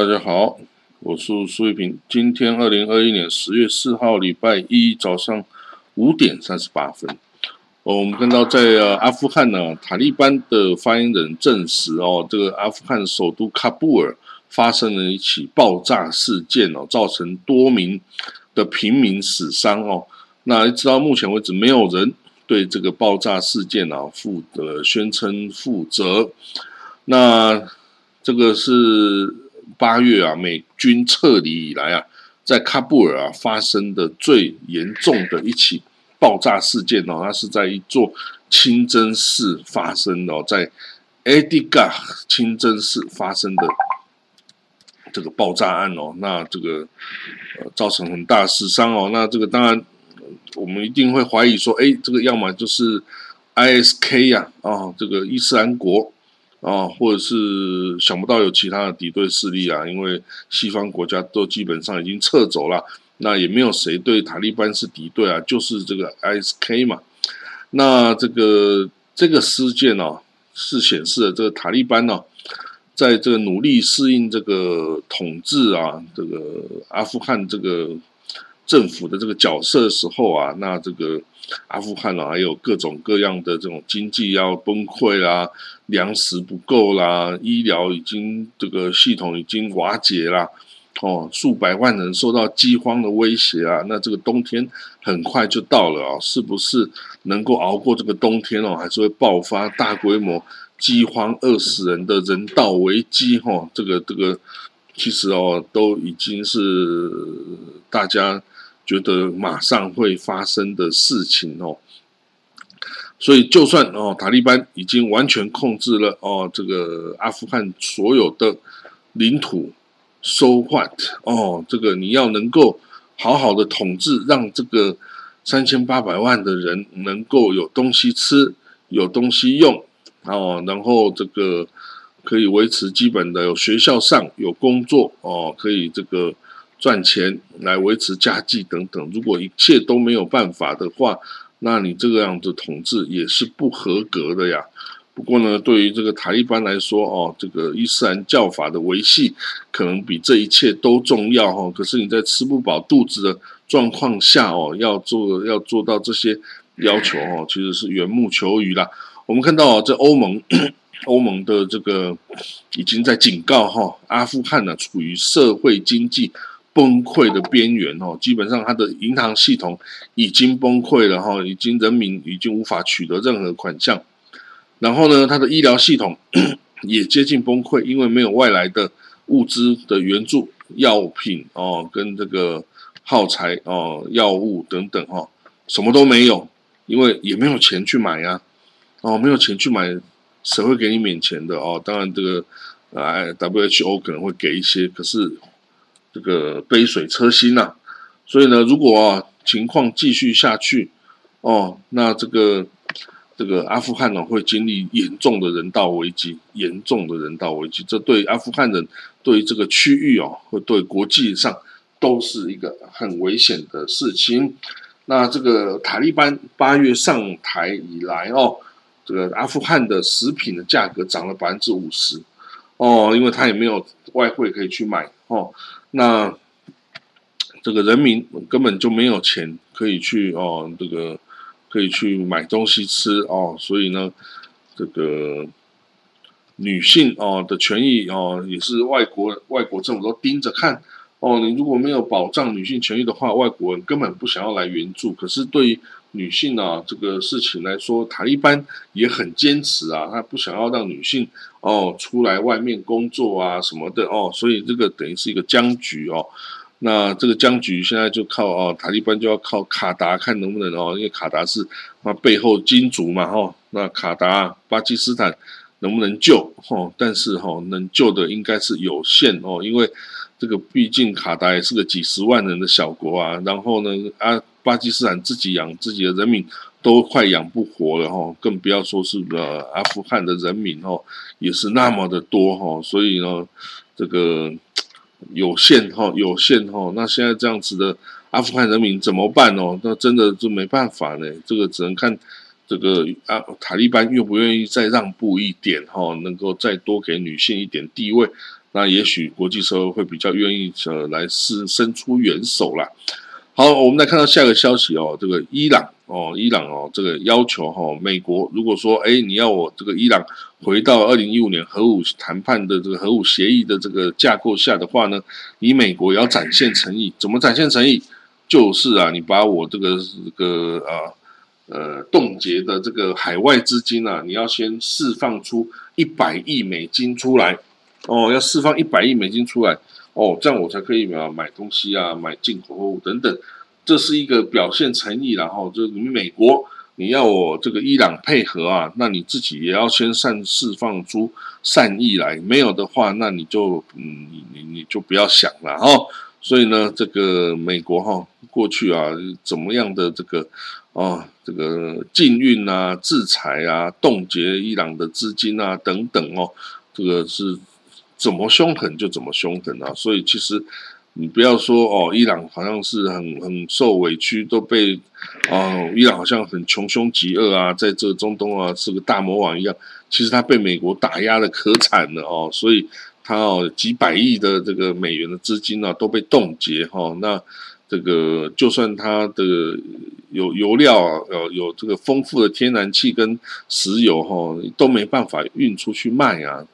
大家好，我是苏玉平。今天二零二一年十月四号，礼拜一早上五点三十八分。哦，我们看到在阿富汗呢，塔利班的发言人证实哦，这个阿富汗首都喀布尔发生了一起爆炸事件哦，造成多名的平民死伤哦。那一直到目前为止，没有人对这个爆炸事件啊负的宣称负责。那这个是八月啊，美军撤离以来啊，在喀布尔啊发生的最严重的一起爆炸事件哦，它是在一座清真寺发生的，在 Adiga 清真寺发生的这个爆炸案哦，那这个呃造成很大死伤哦，那这个当然我们一定会怀疑说，哎，这个要么就是 ISK 呀，啊，这个伊斯兰国。啊，或者是想不到有其他的敌对势力啊，因为西方国家都基本上已经撤走了，那也没有谁对塔利班是敌对啊，就是这个 ISK 嘛。那这个这个事件呢，是显示了这个塔利班呢，在这个努力适应这个统治啊，这个阿富汗这个政府的这个角色的时候啊，那这个。阿富汗啊，还有各种各样的这种经济要崩溃啦，粮食不够啦，医疗已经这个系统已经瓦解啦，哦，数百万人受到饥荒的威胁啊，那这个冬天很快就到了啊，是不是能够熬过这个冬天哦？还是会爆发大规模饥荒、饿死人的人道危机？哈，这个这个其实哦，都已经是大家。觉得马上会发生的事情哦，所以就算哦，塔利班已经完全控制了哦，这个阿富汗所有的领土，so what 哦，这个你要能够好好的统治，让这个三千八百万的人能够有东西吃，有东西用哦，然后这个可以维持基本的有学校上有工作哦，可以这个。赚钱来维持家计等等，如果一切都没有办法的话，那你这个样子统治也是不合格的呀。不过呢，对于这个塔利班来说，哦，这个伊斯兰教法的维系可能比这一切都重要哈。可是你在吃不饱肚子的状况下，哦，要做要做到这些要求，哦，其实是缘木求鱼啦。我们看到这欧盟，欧盟的这个已经在警告哈，阿富汗呢处于社会经济。崩溃的边缘哦，基本上它的银行系统已经崩溃了哈，已经人民已经无法取得任何款项，然后呢，它的医疗系统 也接近崩溃，因为没有外来的物资的援助，药品哦，跟这个耗材哦，药物等等哈，什么都没有，因为也没有钱去买呀，哦，没有钱去买，谁会给你免钱的哦？当然这个哎，WHO 可能会给一些，可是。这个杯水车薪呐，所以呢，如果啊情况继续下去，哦，那这个这个阿富汗呢会经历严重的人道危机，严重的人道危机，这对阿富汗人，对于这个区域哦，会对国际上都是一个很危险的事情。那这个塔利班八月上台以来哦，这个阿富汗的食品的价格涨了百分之五十，哦，因为他也没有外汇可以去买哦。那这个人民根本就没有钱可以去哦，这个可以去买东西吃哦，所以呢，这个女性哦的权益哦，也是外国外国政府都盯着看哦。你如果没有保障女性权益的话，外国人根本不想要来援助。可是对于女性啊这个事情来说，塔利班也很坚持啊，他不想要让女性。哦，出来外面工作啊什么的哦，所以这个等于是一个僵局哦。那这个僵局现在就靠哦，塔利班就要靠卡达看能不能哦，因为卡达是那背后金主嘛哈。那卡达、巴基斯坦能不能救哦？但是哈，能救的应该是有限哦，因为这个毕竟卡达也是个几十万人的小国啊。然后呢，啊，巴基斯坦自己养自己的人民。都快养不活了哈，更不要说是呃阿富汗的人民哦，也是那么的多哈，所以呢，这个有限哈，有限哈，那现在这样子的阿富汗人民怎么办哦？那真的就没办法呢，这个只能看这个啊塔利班愿不愿意再让步一点哈，能够再多给女性一点地位，那也许国际社会会比较愿意呃来伸伸出援手啦。好，我们来看到下一个消息哦，这个伊朗哦，伊朗哦，这个要求哈，美国如果说哎，你要我这个伊朗回到二零一五年核武谈判的这个核武协议的这个架构下的话呢，你美国也要展现诚意，怎么展现诚意？就是啊，你把我这个这个啊呃冻结的这个海外资金啊，你要先释放出一百亿美金出来哦，要释放一百亿美金出来。哦，这样我才可以啊买东西啊，买进口货物等等，这是一个表现诚意，然后就你美国你要我这个伊朗配合啊，那你自己也要先善释放出善意来，没有的话，那你就嗯你你你就不要想了哦。所以呢，这个美国哈过去啊怎么样的这个哦这个禁运啊、制裁啊、冻结伊朗的资金啊等等哦，这个是。怎么凶狠就怎么凶狠啊！所以其实你不要说哦，伊朗好像是很很受委屈，都被哦，伊朗好像很穷凶极恶啊，在这中东啊是个大魔王一样。其实他被美国打压的可惨了哦，所以他哦几百亿的这个美元的资金啊都被冻结哈。那这个就算他的有油料啊，有有这个丰富的天然气跟石油哈，都没办法运出去卖啊。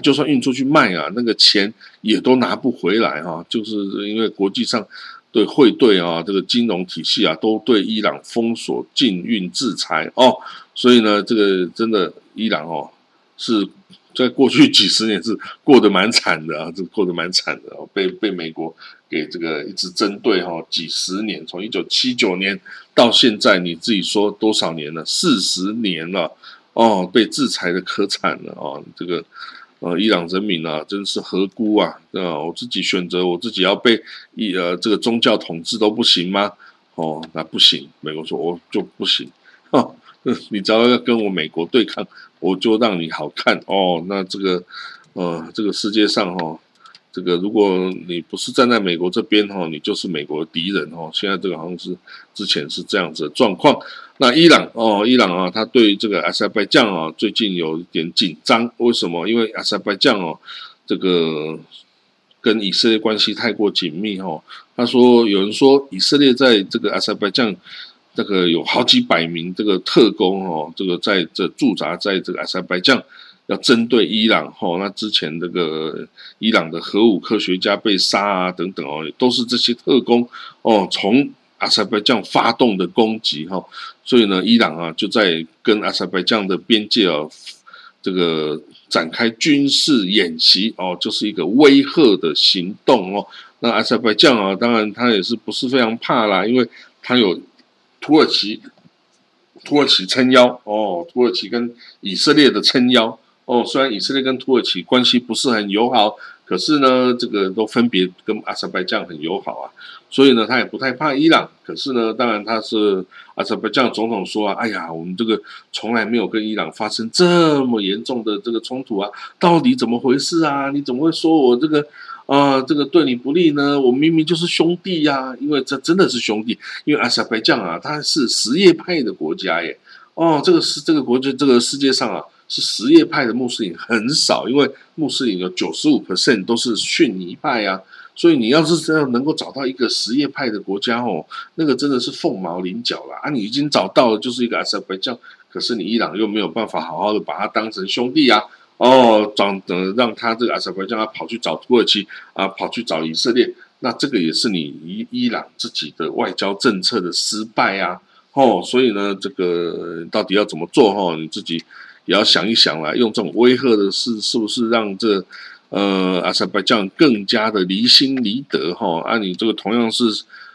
就算运出去卖啊，那个钱也都拿不回来哈。就是因为国际上对汇兑啊，这个金融体系啊，都对伊朗封锁、禁运、制裁哦。所以呢，这个真的伊朗哦，是在过去几十年是过得蛮惨的啊，这过得蛮惨的哦，被被美国给这个一直针对哈，几十年，从一九七九年到现在，你自己说多少年了？四十年了哦，被制裁的可惨了哦，这个。呃，伊朗人民啊，真是何辜啊！啊，我自己选择，我自己要被一呃这个宗教统治都不行吗？哦，那不行。美国说我就不行，哦，你只要要跟我美国对抗，我就让你好看哦。那这个呃，这个世界上哈。这个，如果你不是站在美国这边哈，你就是美国敌人哦。现在这个好像是之前是这样子的状况。那伊朗哦，伊朗啊，他对这个阿塞拜疆啊，最近有一点紧张。为什么？因为阿塞拜疆哦，这个跟以色列关系太过紧密哈。他说，有人说以色列在这个阿塞拜疆这个有好几百名这个特工哦，这个在这驻扎在这个阿塞拜疆。要针对伊朗吼，那之前这个伊朗的核武科学家被杀啊等等哦，都是这些特工哦，从阿塞拜疆发动的攻击哈，所以呢，伊朗啊就在跟阿塞拜疆的边界啊这个展开军事演习哦，就是一个威吓的行动哦。那阿塞拜疆啊，当然他也是不是非常怕啦，因为他有土耳其，土耳其撑腰哦，土耳其跟以色列的撑腰。哦，虽然以色列跟土耳其关系不是很友好，可是呢，这个都分别跟阿塞拜疆很友好啊，所以呢，他也不太怕伊朗。可是呢，当然他是阿塞拜疆总统说啊，哎呀，我们这个从来没有跟伊朗发生这么严重的这个冲突啊，到底怎么回事啊？你怎么会说我这个啊，这个对你不利呢？我明明就是兄弟呀，因为这真的是兄弟，因为阿塞拜疆啊，它是什叶派的国家耶。哦，这个是这个国家，这个世界上啊。是什叶派的穆斯林很少，因为穆斯林有九十五 percent 都是逊尼派啊，所以你要是这样能够找到一个什叶派的国家哦，那个真的是凤毛麟角了啊！你已经找到了，就是一个阿塞拜疆，可是你伊朗又没有办法好好的把他当成兄弟啊，哦，长得让他这个阿塞拜疆他跑去找土耳其啊，跑去找以色列，那这个也是你伊伊朗自己的外交政策的失败啊，哦，所以呢，这个到底要怎么做哈？你自己。也要想一想啦，用这种威吓的事，是不是让这呃阿塞拜疆更加的离心离德哈？啊，你这个同样是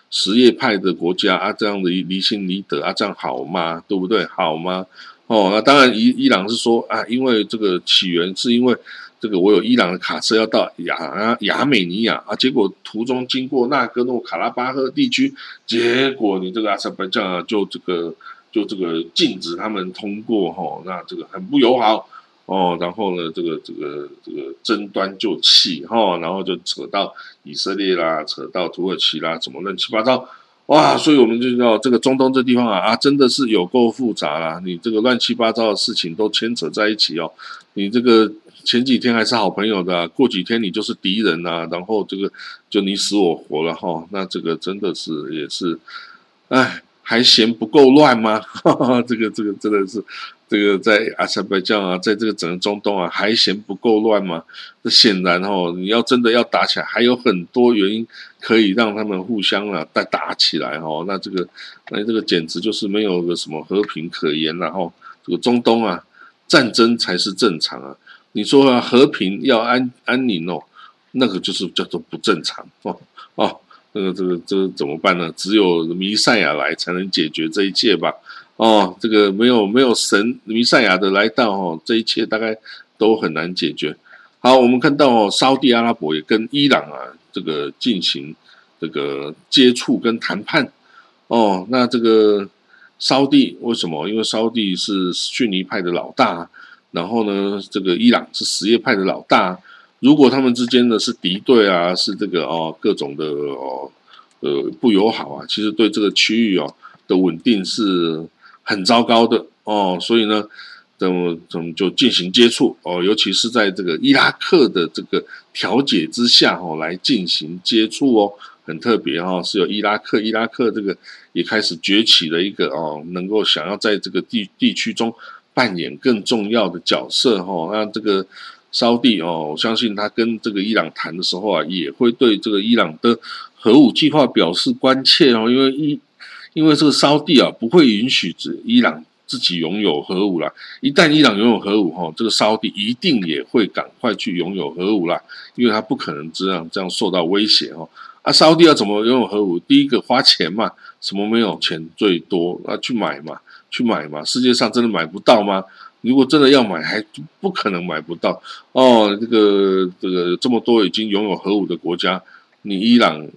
什叶派的国家啊，这样的离心离德啊，这样好吗？对不对？好吗？哦，那当然伊伊朗是说啊，因为这个起源是因为这个我有伊朗的卡车要到亚亚美尼亚啊，结果途中经过纳戈诺卡拉巴赫地区，结果你这个阿塞拜疆啊，就这个。就这个禁止他们通过哈，那这个很不友好哦。然后呢，这个这个这个争端就起哈，然后就扯到以色列啦，扯到土耳其啦，怎么乱七八糟哇，所以我们就知道这个中东这地方啊啊，真的是有够复杂啦！你这个乱七八糟的事情都牵扯在一起哦。你这个前几天还是好朋友的，过几天你就是敌人呐，然后这个就你死我活了哈。那这个真的是也是，哎，还嫌不够乱吗？这个这个真的是。这个在阿塞拜疆啊，在这个整个中东啊，还嫌不够乱吗？那显然哦，你要真的要打起来，还有很多原因可以让他们互相啊再打起来哦。那这个，那这个简直就是没有个什么和平可言了哦。这个中东啊，战争才是正常啊。你说啊和平要安安宁哦，那个就是叫做不正常哦哦。那个这个这个怎么办呢？只有弥赛亚来才能解决这一切吧。哦，这个没有没有神弥赛亚的来到哦，这一切大概都很难解决。好，我们看到哦，沙地阿拉伯也跟伊朗啊这个进行这个接触跟谈判。哦，那这个沙地为什么？因为沙地是逊尼派的老大，然后呢，这个伊朗是什叶派的老大。如果他们之间呢是敌对啊，是这个哦各种的哦呃不友好啊，其实对这个区域哦的稳定是。很糟糕的哦，所以呢，怎么怎么就进行接触哦，尤其是在这个伊拉克的这个调解之下哦，来进行接触哦，很特别哈，是有伊拉克，伊拉克这个也开始崛起了一个哦，能够想要在这个地地区中扮演更重要的角色哈，那这个沙地哦，我相信他跟这个伊朗谈的时候啊，也会对这个伊朗的核武计划表示关切哦，因为伊。因为这个沙地啊，不会允许这伊朗自己拥有核武啦。一旦伊朗拥有核武，哈，这个沙地一定也会赶快去拥有核武啦。因为他不可能这样这样受到威胁哦。啊，沙地要怎么拥有核武？第一个花钱嘛，什么没有钱最多啊？去买嘛，去买嘛。世界上真的买不到吗？如果真的要买，还不可能买不到哦。这个这个这么多已经拥有核武的国家，你伊朗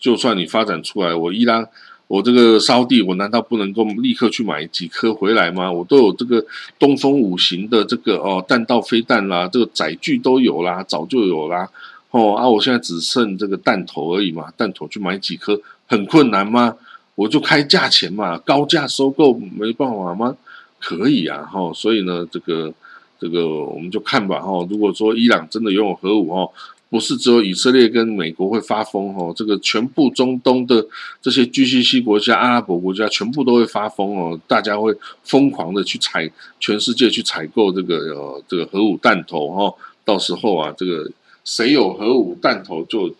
就算你发展出来，我伊朗。我这个烧地，我难道不能够立刻去买几颗回来吗？我都有这个东风五型的这个哦弹道飞弹啦，这个载具都有啦，早就有啦。哦啊，我现在只剩这个弹头而已嘛，弹头去买几颗很困难吗？我就开价钱嘛，高价收购没办法吗？可以啊，哈，所以呢，这个这个我们就看吧，哈。如果说伊朗真的拥有核武，哈。不是只有以色列跟美国会发疯哦，这个全部中东的这些 GCC 国家、阿拉伯国家全部都会发疯哦，大家会疯狂的去采，全世界去采购这个呃这个核武弹头哈，到时候啊，这个谁有核武弹头就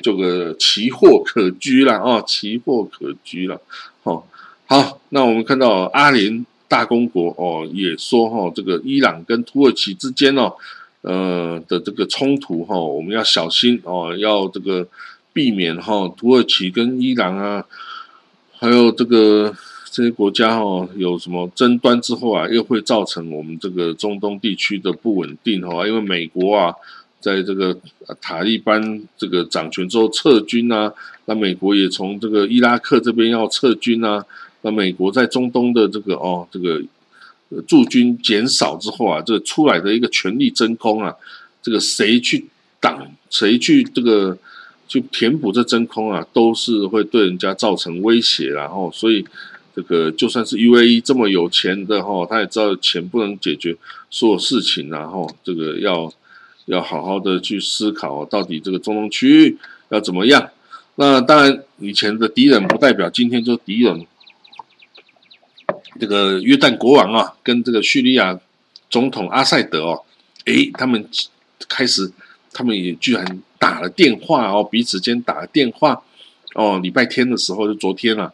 就个奇货可居了哦，奇货可居了哦。好，那我们看到阿联大公国哦也说哈，这个伊朗跟土耳其之间哦。呃的这个冲突哈，我们要小心哦，要这个避免哈，土耳其跟伊朗啊，还有这个这些国家哈，有什么争端之后啊，又会造成我们这个中东地区的不稳定哈，因为美国啊，在这个塔利班这个掌权之后撤军啊，那美国也从这个伊拉克这边要撤军啊，那美国在中东的这个哦这个。驻军减少之后啊，这出来的一个权力真空啊，这个谁去挡，谁去这个去填补这真空啊，都是会对人家造成威胁。然后，所以这个就算是 UAE 这么有钱的哈，他也知道钱不能解决所有事情，然后这个要要好好的去思考，到底这个中东区域要怎么样。那当然，以前的敌人不代表今天就敌人。这个约旦国王啊，跟这个叙利亚总统阿塞德哦，诶，他们开始，他们也居然打了电话哦，彼此间打了电话哦。礼拜天的时候，就昨天啊，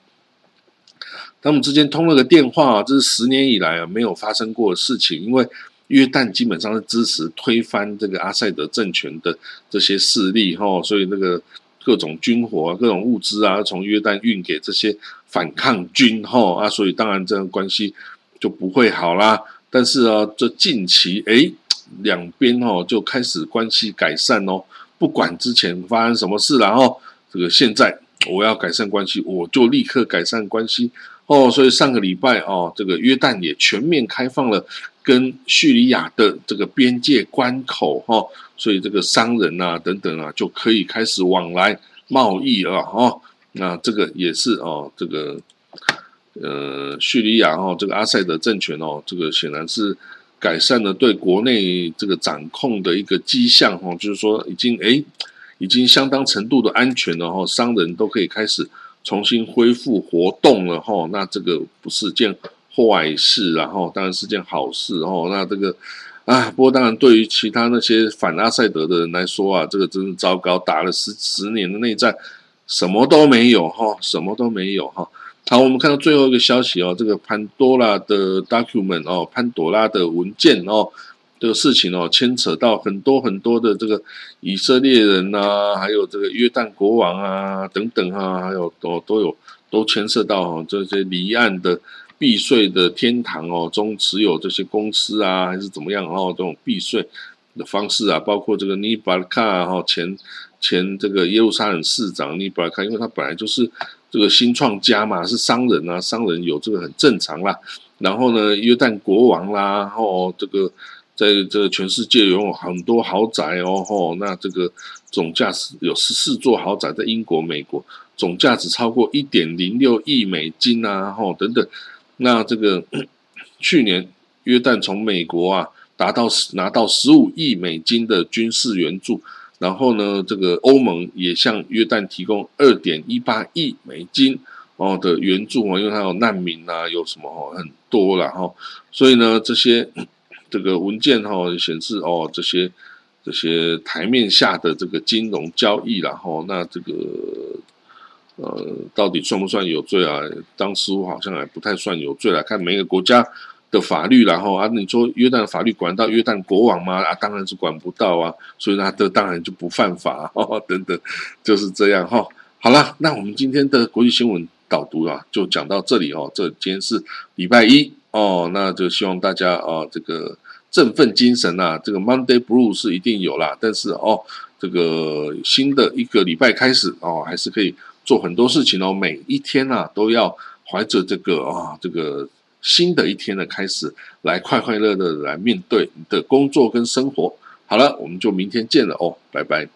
他们之间通了个电话啊，这是十年以来啊没有发生过的事情。因为约旦基本上是支持推翻这个阿塞德政权的这些势力哈，所以那个各种军火啊、各种物资啊，从约旦运给这些。反抗军哈啊，所以当然这样关系就不会好啦。但是啊，这近期哎，两边哦就开始关系改善哦。不管之前发生什么事然后这个现在我要改善关系，我就立刻改善关系哦。所以上个礼拜哦，这个约旦也全面开放了跟叙利亚的这个边界关口哈，所以这个商人啊等等啊就可以开始往来贸易了哈。那这个也是哦，这个呃叙利亚哦，这个阿塞德政权哦，这个显然是改善了对国内这个掌控的一个迹象哦，就是说已经哎已经相当程度的安全了哈，商人都可以开始重新恢复活动了哈，那这个不是件坏事，然后当然是件好事哦，那这个。啊，不过当然，对于其他那些反阿塞德的人来说啊，这个真是糟糕，打了十十年的内战，什么都没有哈，什么都没有哈。好，我们看到最后一个消息哦，这个潘多拉的 document 哦，潘多拉的文件哦，这个事情哦，牵扯到很多很多的这个以色列人呐，还有这个约旦国王啊等等啊，还有都都有都牵涉到这些离岸的。避税的天堂哦，中持有这些公司啊，还是怎么样？哦，这种避税的方式啊，包括这个尼巴卡哈前前这个耶路撒冷市长尼巴卡，因为他本来就是这个新创家嘛，是商人啊，商人有这个很正常啦。然后呢，约旦国王啦，然后这个在这个全世界拥有很多豪宅哦，吼，那这个总价值有十四座豪宅在英国、美国，总价值超过一点零六亿美金啊，吼，等等。那这个 去年约旦从美国啊达到拿到十五亿美金的军事援助，然后呢，这个欧盟也向约旦提供二点一八亿美金哦的援助啊，因为它有难民啊，有什么哦很多了哈，所以呢，这些 这个文件哈显示哦，这些这些台面下的这个金融交易然后那这个。呃，到底算不算有罪啊？当时我好像还不太算有罪来看每个国家的法律，然后啊，你说约旦法律管到约旦国王吗？啊，当然是管不到啊，所以他这当然就不犯法 哦，等等，就是这样哈。好了，那我们今天的国际新闻导读啊，就讲到这里哦。这今天是礼拜一哦，那就希望大家啊，这个振奋精神啊，这个 Monday Blue 是一定有啦，但是哦，这个新的一个礼拜开始哦，还是可以。做很多事情哦，每一天啊都要怀着这个啊，这个新的一天的开始，来快快乐乐的来面对你的工作跟生活。好了，我们就明天见了哦，拜拜。